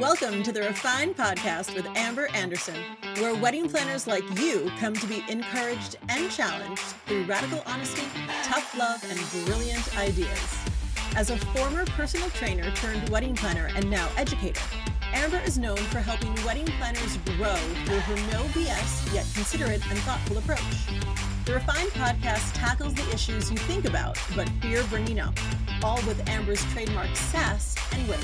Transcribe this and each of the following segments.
Welcome to the Refined Podcast with Amber Anderson, where wedding planners like you come to be encouraged and challenged through radical honesty, tough love, and brilliant ideas. As a former personal trainer turned wedding planner and now educator, Amber is known for helping wedding planners grow through her no BS yet considerate and thoughtful approach. The Refined Podcast tackles the issues you think about but fear bringing up, all with Amber's trademark sass and wit.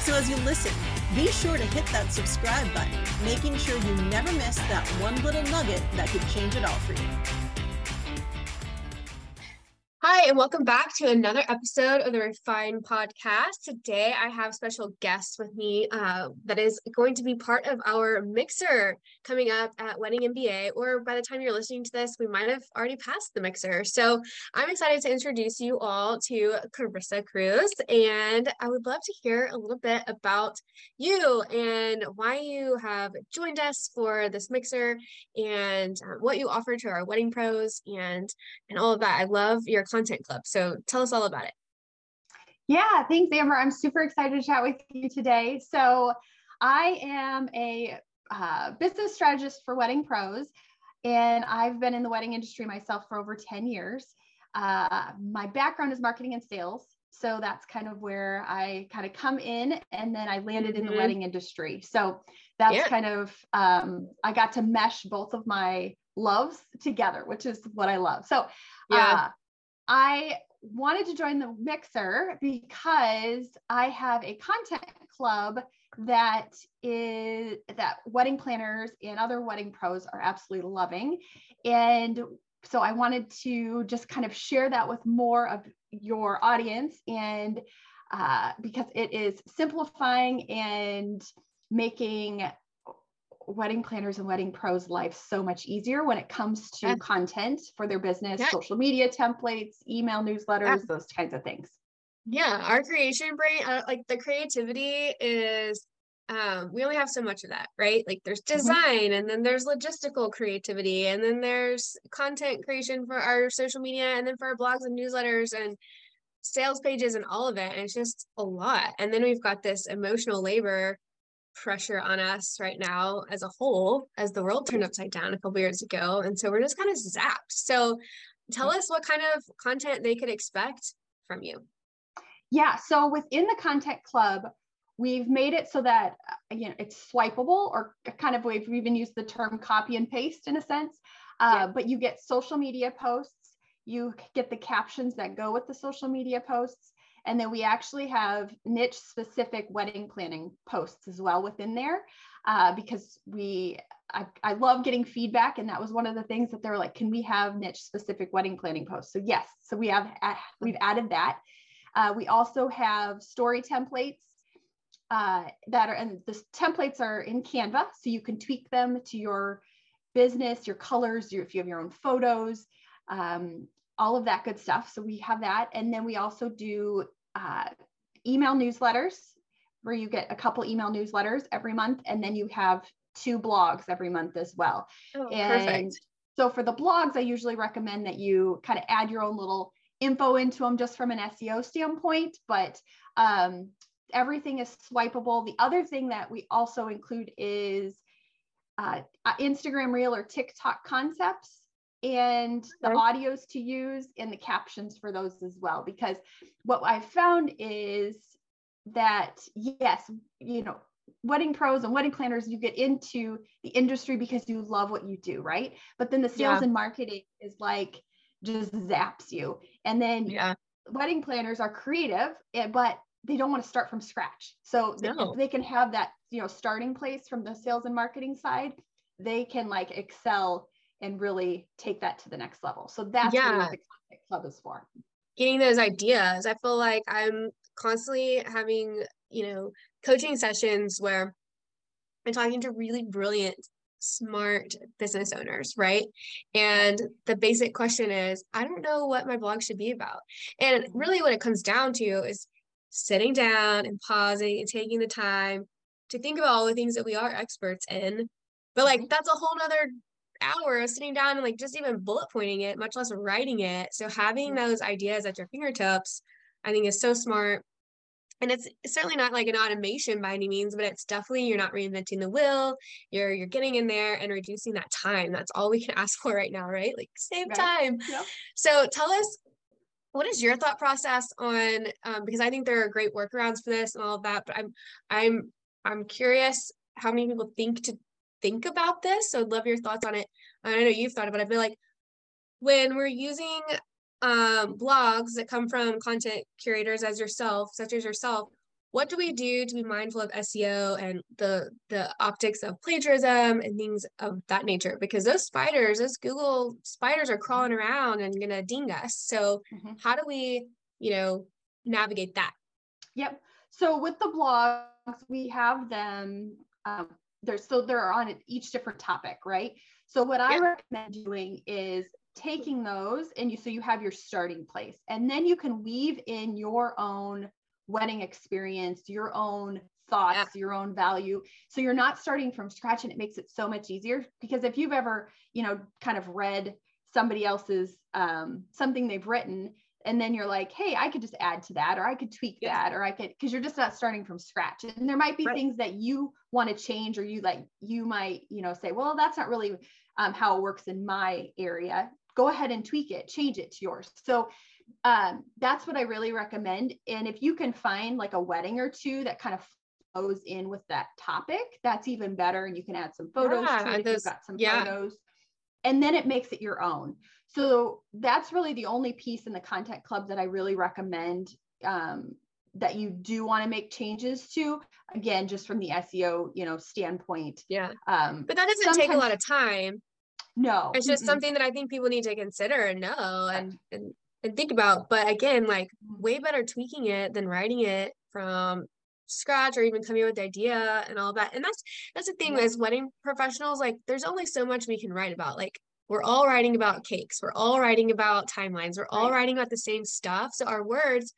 So as you listen, be sure to hit that subscribe button, making sure you never miss that one little nugget that could change it all for you. Hi, and welcome back to another episode of the Refine Podcast. Today, I have special guests with me uh, that is going to be part of our mixer coming up at Wedding MBA. Or by the time you're listening to this, we might have already passed the mixer. So I'm excited to introduce you all to Carissa Kruse, and I would love to hear a little bit about you and why you have joined us for this mixer and uh, what you offer to our wedding pros and and all of that. I love your content club. So tell us all about it. Yeah, thanks, Amber. I'm super excited to chat with you today. So, I am a uh, business strategist for Wedding Pros, and I've been in the wedding industry myself for over 10 years. Uh, my background is marketing and sales. So that's kind of where I kind of come in, and then I landed in mm-hmm. the wedding industry. So that's yeah. kind of um, I got to mesh both of my loves together, which is what I love. So yeah. Uh, I wanted to join the mixer because I have a content club that is that wedding planners and other wedding pros are absolutely loving. And so I wanted to just kind of share that with more of your audience and uh, because it is simplifying and making wedding planners and wedding pros life so much easier when it comes to yeah. content for their business, yeah. social media templates, email newsletters, yeah. those kinds of things. Yeah, our creation brain, uh, like the creativity is um, we only have so much of that, right? Like there's mm-hmm. design mm-hmm. and then there's logistical creativity and then there's content creation for our social media and then for our blogs and newsletters and sales pages and all of it. And it's just a lot. And then we've got this emotional labor pressure on us right now as a whole as the world turned upside down a couple years ago and so we're just kind of zapped. So tell us what kind of content they could expect from you. Yeah so within the content club we've made it so that uh, you know it's swipeable or kind of we've even used the term copy and paste in a sense. Uh, yeah. but you get social media posts you get the captions that go with the social media posts and then we actually have niche specific wedding planning posts as well within there uh, because we, I, I love getting feedback. And that was one of the things that they're like, can we have niche specific wedding planning posts? So yes, so we have, we've added that. Uh, we also have story templates uh, that are, and the templates are in Canva. So you can tweak them to your business, your colors, your, if you have your own photos, um, all of that good stuff. So we have that. And then we also do uh, email newsletters where you get a couple email newsletters every month. And then you have two blogs every month as well. Oh, and perfect. so for the blogs, I usually recommend that you kind of add your own little info into them just from an SEO standpoint. But um, everything is swipeable. The other thing that we also include is uh, Instagram Reel or TikTok concepts and the audios to use and the captions for those as well. Because what I've found is that, yes, you know, wedding pros and wedding planners, you get into the industry because you love what you do, right? But then the sales yeah. and marketing is like just zaps you. And then yeah. wedding planners are creative, eh, but they don't want to start from scratch. So no. they, they can have that, you know, starting place from the sales and marketing side. They can like excel and really take that to the next level. So that's yeah. what the content club is for. Getting those ideas. I feel like I'm constantly having, you know, coaching sessions where I'm talking to really brilliant, smart business owners, right? And the basic question is, I don't know what my blog should be about. And really what it comes down to is sitting down and pausing and taking the time to think about all the things that we are experts in. But like mm-hmm. that's a whole nother hour of sitting down and like just even bullet pointing it, much less writing it. So having those ideas at your fingertips, I think is so smart. and it's certainly not like an automation by any means but it's definitely you're not reinventing the wheel you're you're getting in there and reducing that time that's all we can ask for right now right like save right. time yep. so tell us what is your thought process on um, because i think there are great workarounds for this and all of that but i'm i'm i'm curious how many people think to think about this so i'd love your thoughts on it i know you've thought about it but like when we're using um, blogs that come from content curators as yourself, such as yourself, what do we do to be mindful of SEO and the the optics of plagiarism and things of that nature? Because those spiders, those Google spiders are crawling around and gonna ding us. So mm-hmm. how do we, you know, navigate that? Yep. So with the blogs, we have them. Um, they're so they're on each different topic, right? So what I recommend doing is taking those and you so you have your starting place and then you can weave in your own wedding experience your own thoughts yeah. your own value so you're not starting from scratch and it makes it so much easier because if you've ever you know kind of read somebody else's um, something they've written and then you're like hey i could just add to that or i could tweak yeah. that or i could because you're just not starting from scratch and there might be right. things that you want to change or you like you might you know say well that's not really um, how it works in my area go ahead and tweak it, change it to yours. So um, that's what I really recommend. And if you can find like a wedding or two that kind of flows in with that topic, that's even better. And you can add some photos yeah, to it. Those, you've got some yeah. photos. And then it makes it your own. So that's really the only piece in the content club that I really recommend um, that you do want to make changes to. Again, just from the SEO, you know, standpoint. Yeah. Um, but that doesn't take a lot of time no. It's just mm something that I think people need to consider and know and, and and think about. But again, like mm-hmm. way better tweaking it than writing it from scratch or even coming up with the idea and all that. And that's that's the thing as wedding professionals, like there's only so much we can write about. Like we're all writing about cakes, we're all writing about timelines, we're all writing about the same stuff. So our words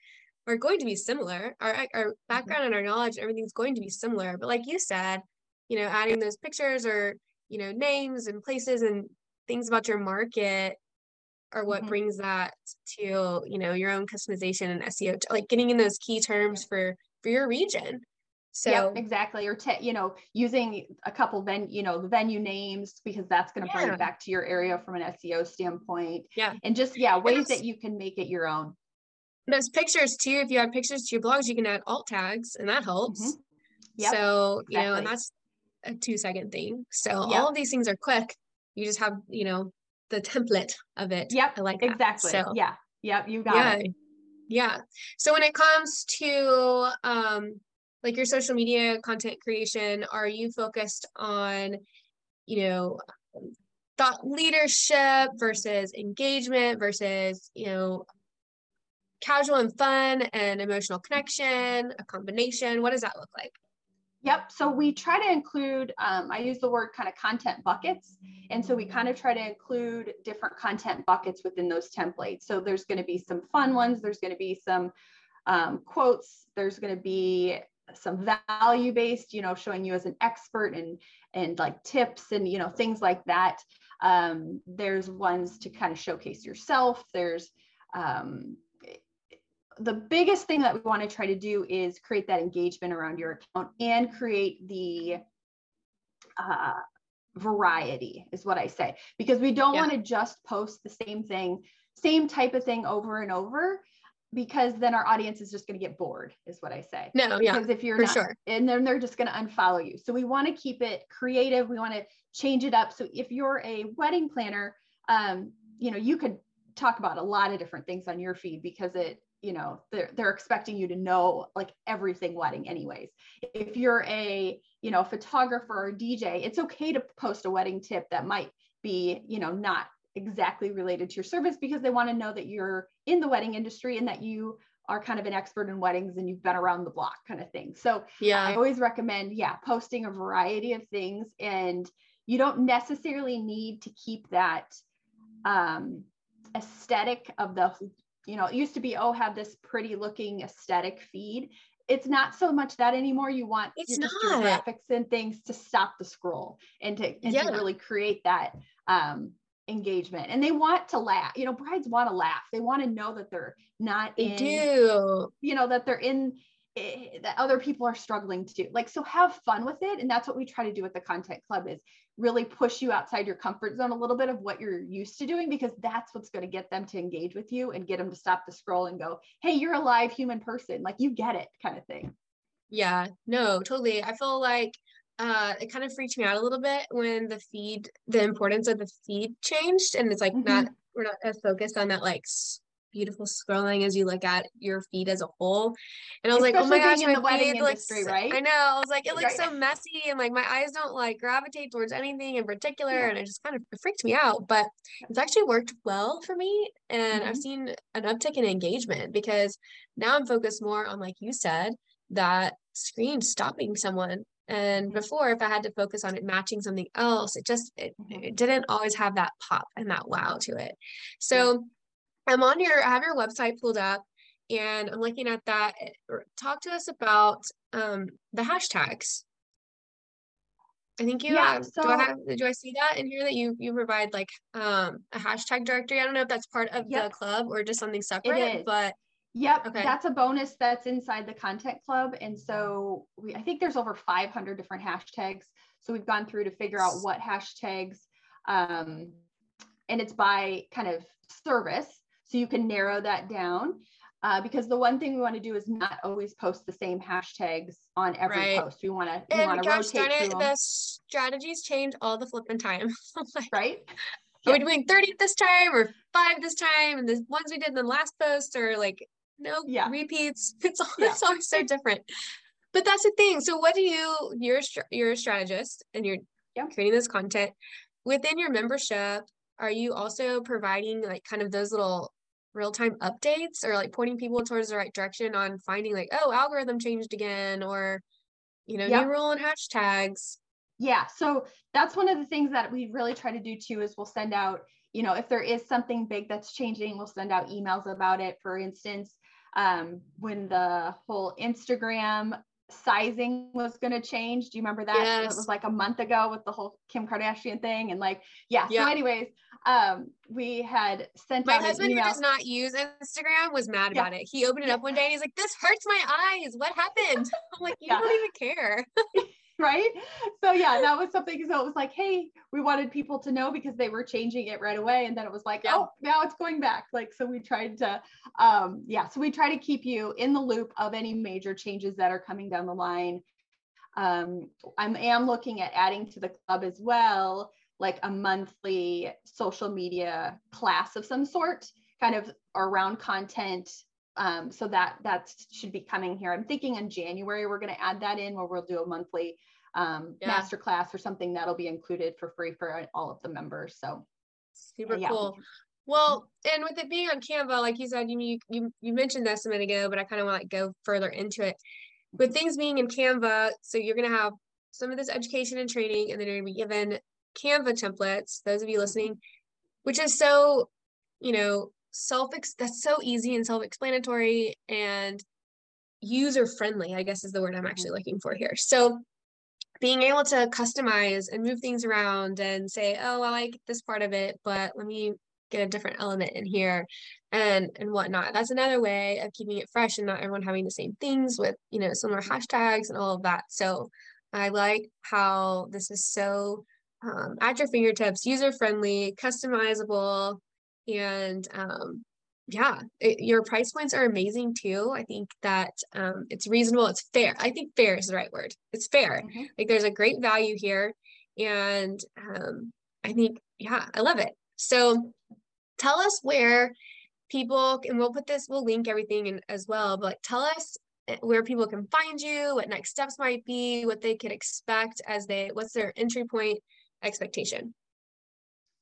are going to be similar. Our our mm-hmm. background mm-hmm. and our knowledge, everything's going to be similar. But like you said, you know, adding those pictures or you know names and places and things about your market are what mm-hmm. brings that to you know your own customization and SEO like getting in those key terms for for your region so yep, exactly or te- you know using a couple ven you know the venue names because that's going to yeah. bring it back to your area from an SEO standpoint yeah and just yeah ways that you can make it your own those pictures too if you add pictures to your blogs you can add alt tags and that helps mm-hmm. yep, so exactly. you know and that's a two second thing. So yep. all of these things are quick. You just have, you know, the template of it. Yep. I like that. Exactly. So, yeah. Yep. You got yeah. it. Yeah. So when it comes to um like your social media content creation, are you focused on, you know, thought leadership versus engagement versus, you know, casual and fun and emotional connection, a combination? What does that look like? Yep. So we try to include, um, I use the word kind of content buckets. And so we kind of try to include different content buckets within those templates. So there's going to be some fun ones, there's going to be some um, quotes, there's going to be some value based, you know, showing you as an expert and and like tips and you know things like that. Um, there's ones to kind of showcase yourself. There's um, the biggest thing that we want to try to do is create that engagement around your account and create the uh, variety is what I say because we don't yeah. want to just post the same thing, same type of thing over and over because then our audience is just going to get bored is what I say. No, yeah. Because if you're not, sure. and then they're just going to unfollow you. So we want to keep it creative. We want to change it up. So if you're a wedding planner, um, you know, you could talk about a lot of different things on your feed because it you know they're, they're expecting you to know like everything wedding anyways. If you're a you know photographer or dj it's okay to post a wedding tip that might be you know not exactly related to your service because they want to know that you're in the wedding industry and that you are kind of an expert in weddings and you've been around the block kind of thing. So yeah. I always recommend yeah posting a variety of things and you don't necessarily need to keep that um aesthetic of the you know, it used to be, oh, have this pretty looking aesthetic feed. It's not so much that anymore. You want it's your, your graphics and things to stop the scroll and to, and yeah. to really create that um, engagement. And they want to laugh. You know, brides want to laugh. They want to know that they're not they in, do. You know, that they're in it, that other people are struggling to do. Like, so have fun with it. And that's what we try to do with the content club is really push you outside your comfort zone a little bit of what you're used to doing, because that's what's going to get them to engage with you and get them to stop the scroll and go, Hey, you're a live human person. Like you get it kind of thing. Yeah, no, totally. I feel like uh, it kind of freaked me out a little bit when the feed, the importance of the feed changed, and it's like mm-hmm. not we're not as focused on that like beautiful scrolling as you look at your feed as a whole. And I was Especially like, oh my gosh, my feed looks, right? I know. I was like, it looks right. so messy and like my eyes don't like gravitate towards anything in particular. Yeah. And it just kind of freaked me out. But it's actually worked well for me. And mm-hmm. I've seen an uptick in engagement because now I'm focused more on, like you said, that screen stopping someone and mm-hmm. before if i had to focus on it matching something else it just it, mm-hmm. it didn't always have that pop and that wow to it so I'm on your, I have your website pulled up and I'm looking at that. Eh, talk to us about um, the hashtags. I think you, yeah, uh, so, do, I have, do I see that in here that you, you provide like um, a hashtag directory? I don't know if that's part of yep. the club or just something separate, but Yep, okay. that's a bonus that's inside the content club. And so we, I think there's over 500 different hashtags. So we've gone through to figure out what hashtags, um, and it's by kind of service. So you can narrow that down. Uh, because the one thing we want to do is not always post the same hashtags on every right. post. We want to we want to rotate darn it, the strategies change all the flipping time. like, right? Are yeah. we doing 30 this time or five this time? And the ones we did in the last post are like no yeah. repeats. It's all, yeah. it's always so different. But that's the thing. So what do you you're you're a strategist and you're creating this content within your membership are you also providing like kind of those little real-time updates or like pointing people towards the right direction on finding like oh algorithm changed again or you know yep. new rule and hashtags yeah so that's one of the things that we really try to do too is we'll send out you know if there is something big that's changing we'll send out emails about it for instance um, when the whole instagram sizing was going to change do you remember that yes. it was like a month ago with the whole kim kardashian thing and like yeah, yeah. so anyways um, we had sent my husband who does not use Instagram was mad yeah. about it. He opened it up one day and he's like, "This hurts my eyes. What happened?" I'm like, "You yeah. don't even care." right? So yeah, that was something. So it was like, hey, we wanted people to know because they were changing it right away, and then it was like, yeah. oh, now it's going back. Like so, we tried to, um, yeah. So we try to keep you in the loop of any major changes that are coming down the line. Um, I am looking at adding to the club as well like a monthly social media class of some sort, kind of around content. Um, so that that should be coming here. I'm thinking in January we're going to add that in where we'll do a monthly um, yeah. master class or something that'll be included for free for all of the members. So super yeah. cool. Well, and with it being on Canva, like you said, you you you mentioned this a minute ago, but I kind of want to go further into it. With things being in Canva, so you're going to have some of this education and training, and then you're going to be given Canva templates, those of you listening, which is so, you know, self that's so easy and self-explanatory and user friendly, I guess is the word I'm actually mm-hmm. looking for here. So being able to customize and move things around and say, oh, I like this part of it, but let me get a different element in here and and whatnot. That's another way of keeping it fresh and not everyone having the same things with, you know, similar hashtags and all of that. So I like how this is so um, at your fingertips, user friendly, customizable, and um, yeah, it, your price points are amazing too. I think that um, it's reasonable. It's fair. I think fair is the right word. It's fair. Mm-hmm. Like there's a great value here, and um, I think yeah, I love it. So tell us where people and we'll put this. We'll link everything in as well. But tell us eh, where people can find you, what next steps might be, what they could expect as they what's their entry point expectation?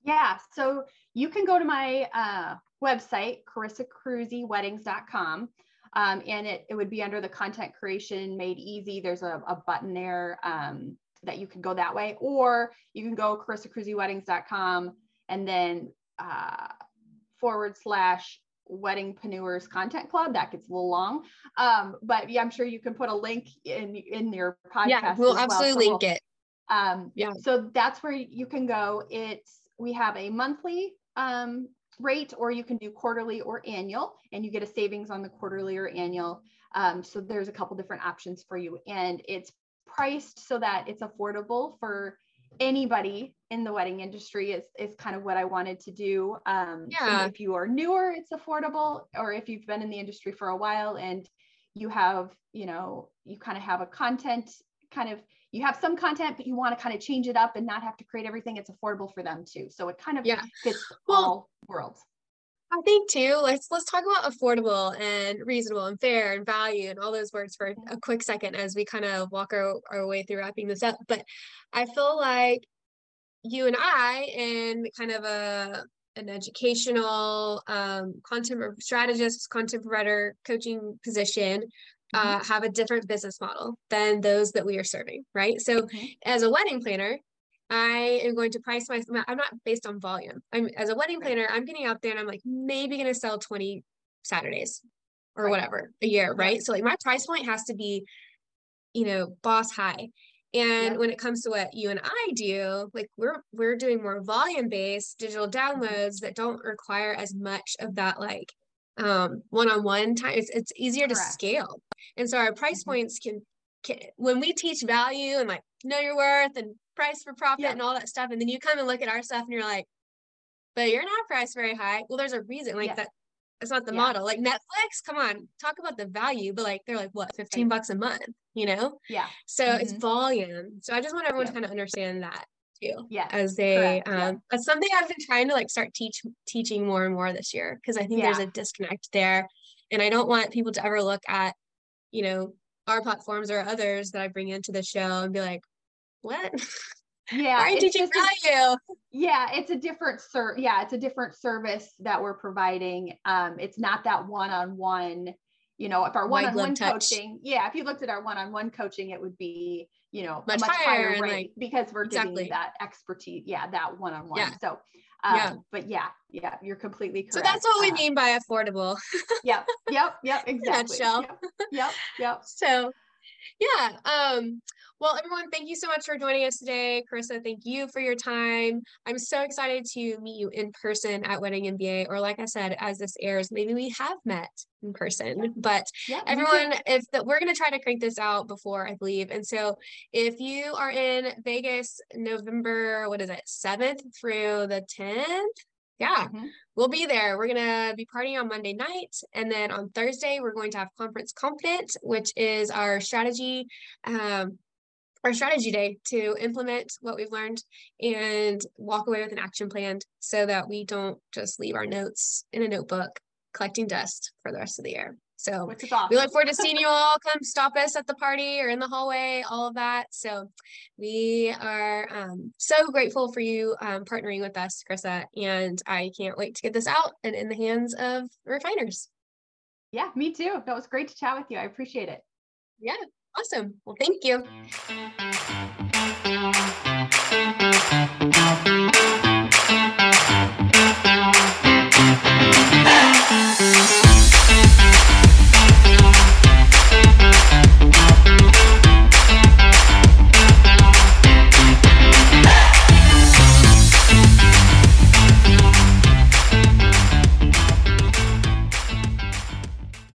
Yeah, so you can go to my uh, website, carissacruzyweddings.com. Um, and it, it would be under the content creation made easy. There's a, a button there um, that you can go that way, or you can go carissacruzyweddings.com and then uh, forward slash Wedding weddingpreneurs content club that gets a little long um, but yeah i'm sure you can put a link in in your podcast yeah we'll absolutely well. so link we'll, it um, yeah. So that's where you can go. It's we have a monthly um, rate, or you can do quarterly or annual, and you get a savings on the quarterly or annual. Um, so there's a couple different options for you, and it's priced so that it's affordable for anybody in the wedding industry is is kind of what I wanted to do. Um, yeah. if you are newer, it's affordable, or if you've been in the industry for a while and you have, you know, you kind of have a content kind of you have some content, but you want to kind of change it up and not have to create everything. It's affordable for them too. So it kind of yeah. fits well, all worlds. I think too, let's let's talk about affordable and reasonable and fair and value and all those words for a quick second as we kind of walk our, our way through wrapping this up. But I feel like you and I in kind of a an educational um, content strategist, content provider, coaching position uh, mm-hmm. have a different business model than those that we are serving, right? So, mm-hmm. as a wedding planner, I am going to price my. I'm not based on volume. I'm as a wedding planner. I'm getting out there and I'm like maybe going to sell 20 Saturdays or right. whatever a year, right? Yeah. So like my price point has to be, you know, boss high. And when it comes to what you and I do, like we're we're doing more volume based digital mm-hmm. downloads that don't require as much of that like um one-on-one time. It's it's easier Correct. to scale. And so our price mm-hmm. points can, can when we teach value and like know your worth and price for profit yeah. and all that stuff. And then you come and look at our stuff and you're like, but you're not priced very high. Well, there's a reason like yeah. that. It's not the yeah. model. Like Netflix, come on, talk about the value, but like they're like what, 15 bucks a month, you know? Yeah. So mm-hmm. it's volume. So I just want everyone to kind of understand that too. Yeah. As they um that's something I've been trying to like start teach teaching more and more this year because I think there's a disconnect there. And I don't want people to ever look at, you know, our platforms or others that I bring into the show and be like, what? Yeah. are you teaching value? yeah, it's a different ser yeah, it's a different service that we're providing. Um, it's not that one-on-one, you know, if our one-on-one coaching, yeah, if you looked at our one-on-one coaching, it would be, you know, much, much higher, higher rate like, because we're exactly. giving that expertise. Yeah, that one-on-one. Yeah. So um, yeah. but yeah, yeah, you're completely correct. So that's what we uh, mean by affordable. yep, yep, yep, exactly. Yep, yep, yep. So yeah. Um, well, everyone, thank you so much for joining us today. Carissa, thank you for your time. I'm so excited to meet you in person at Wedding MBA, or like I said, as this airs, maybe we have met in person. But yeah, everyone, if the, we're going to try to crank this out before I leave, and so if you are in Vegas, November, what is it, seventh through the tenth, yeah, mm-hmm. we'll be there. We're going to be partying on Monday night. And then on Thursday, we're going to have Conference Confident, which is our strategy. Um, our strategy day to implement what we've learned and walk away with an action plan so that we don't just leave our notes in a notebook collecting dust for the rest of the year. So awesome. we look forward to seeing you all come stop us at the party or in the hallway, all of that. So we are um, so grateful for you um, partnering with us, Carissa, and I can't wait to get this out and in the hands of refiners. Yeah, me too. That was great to chat with you. I appreciate it. Yeah, awesome. Well, thank you.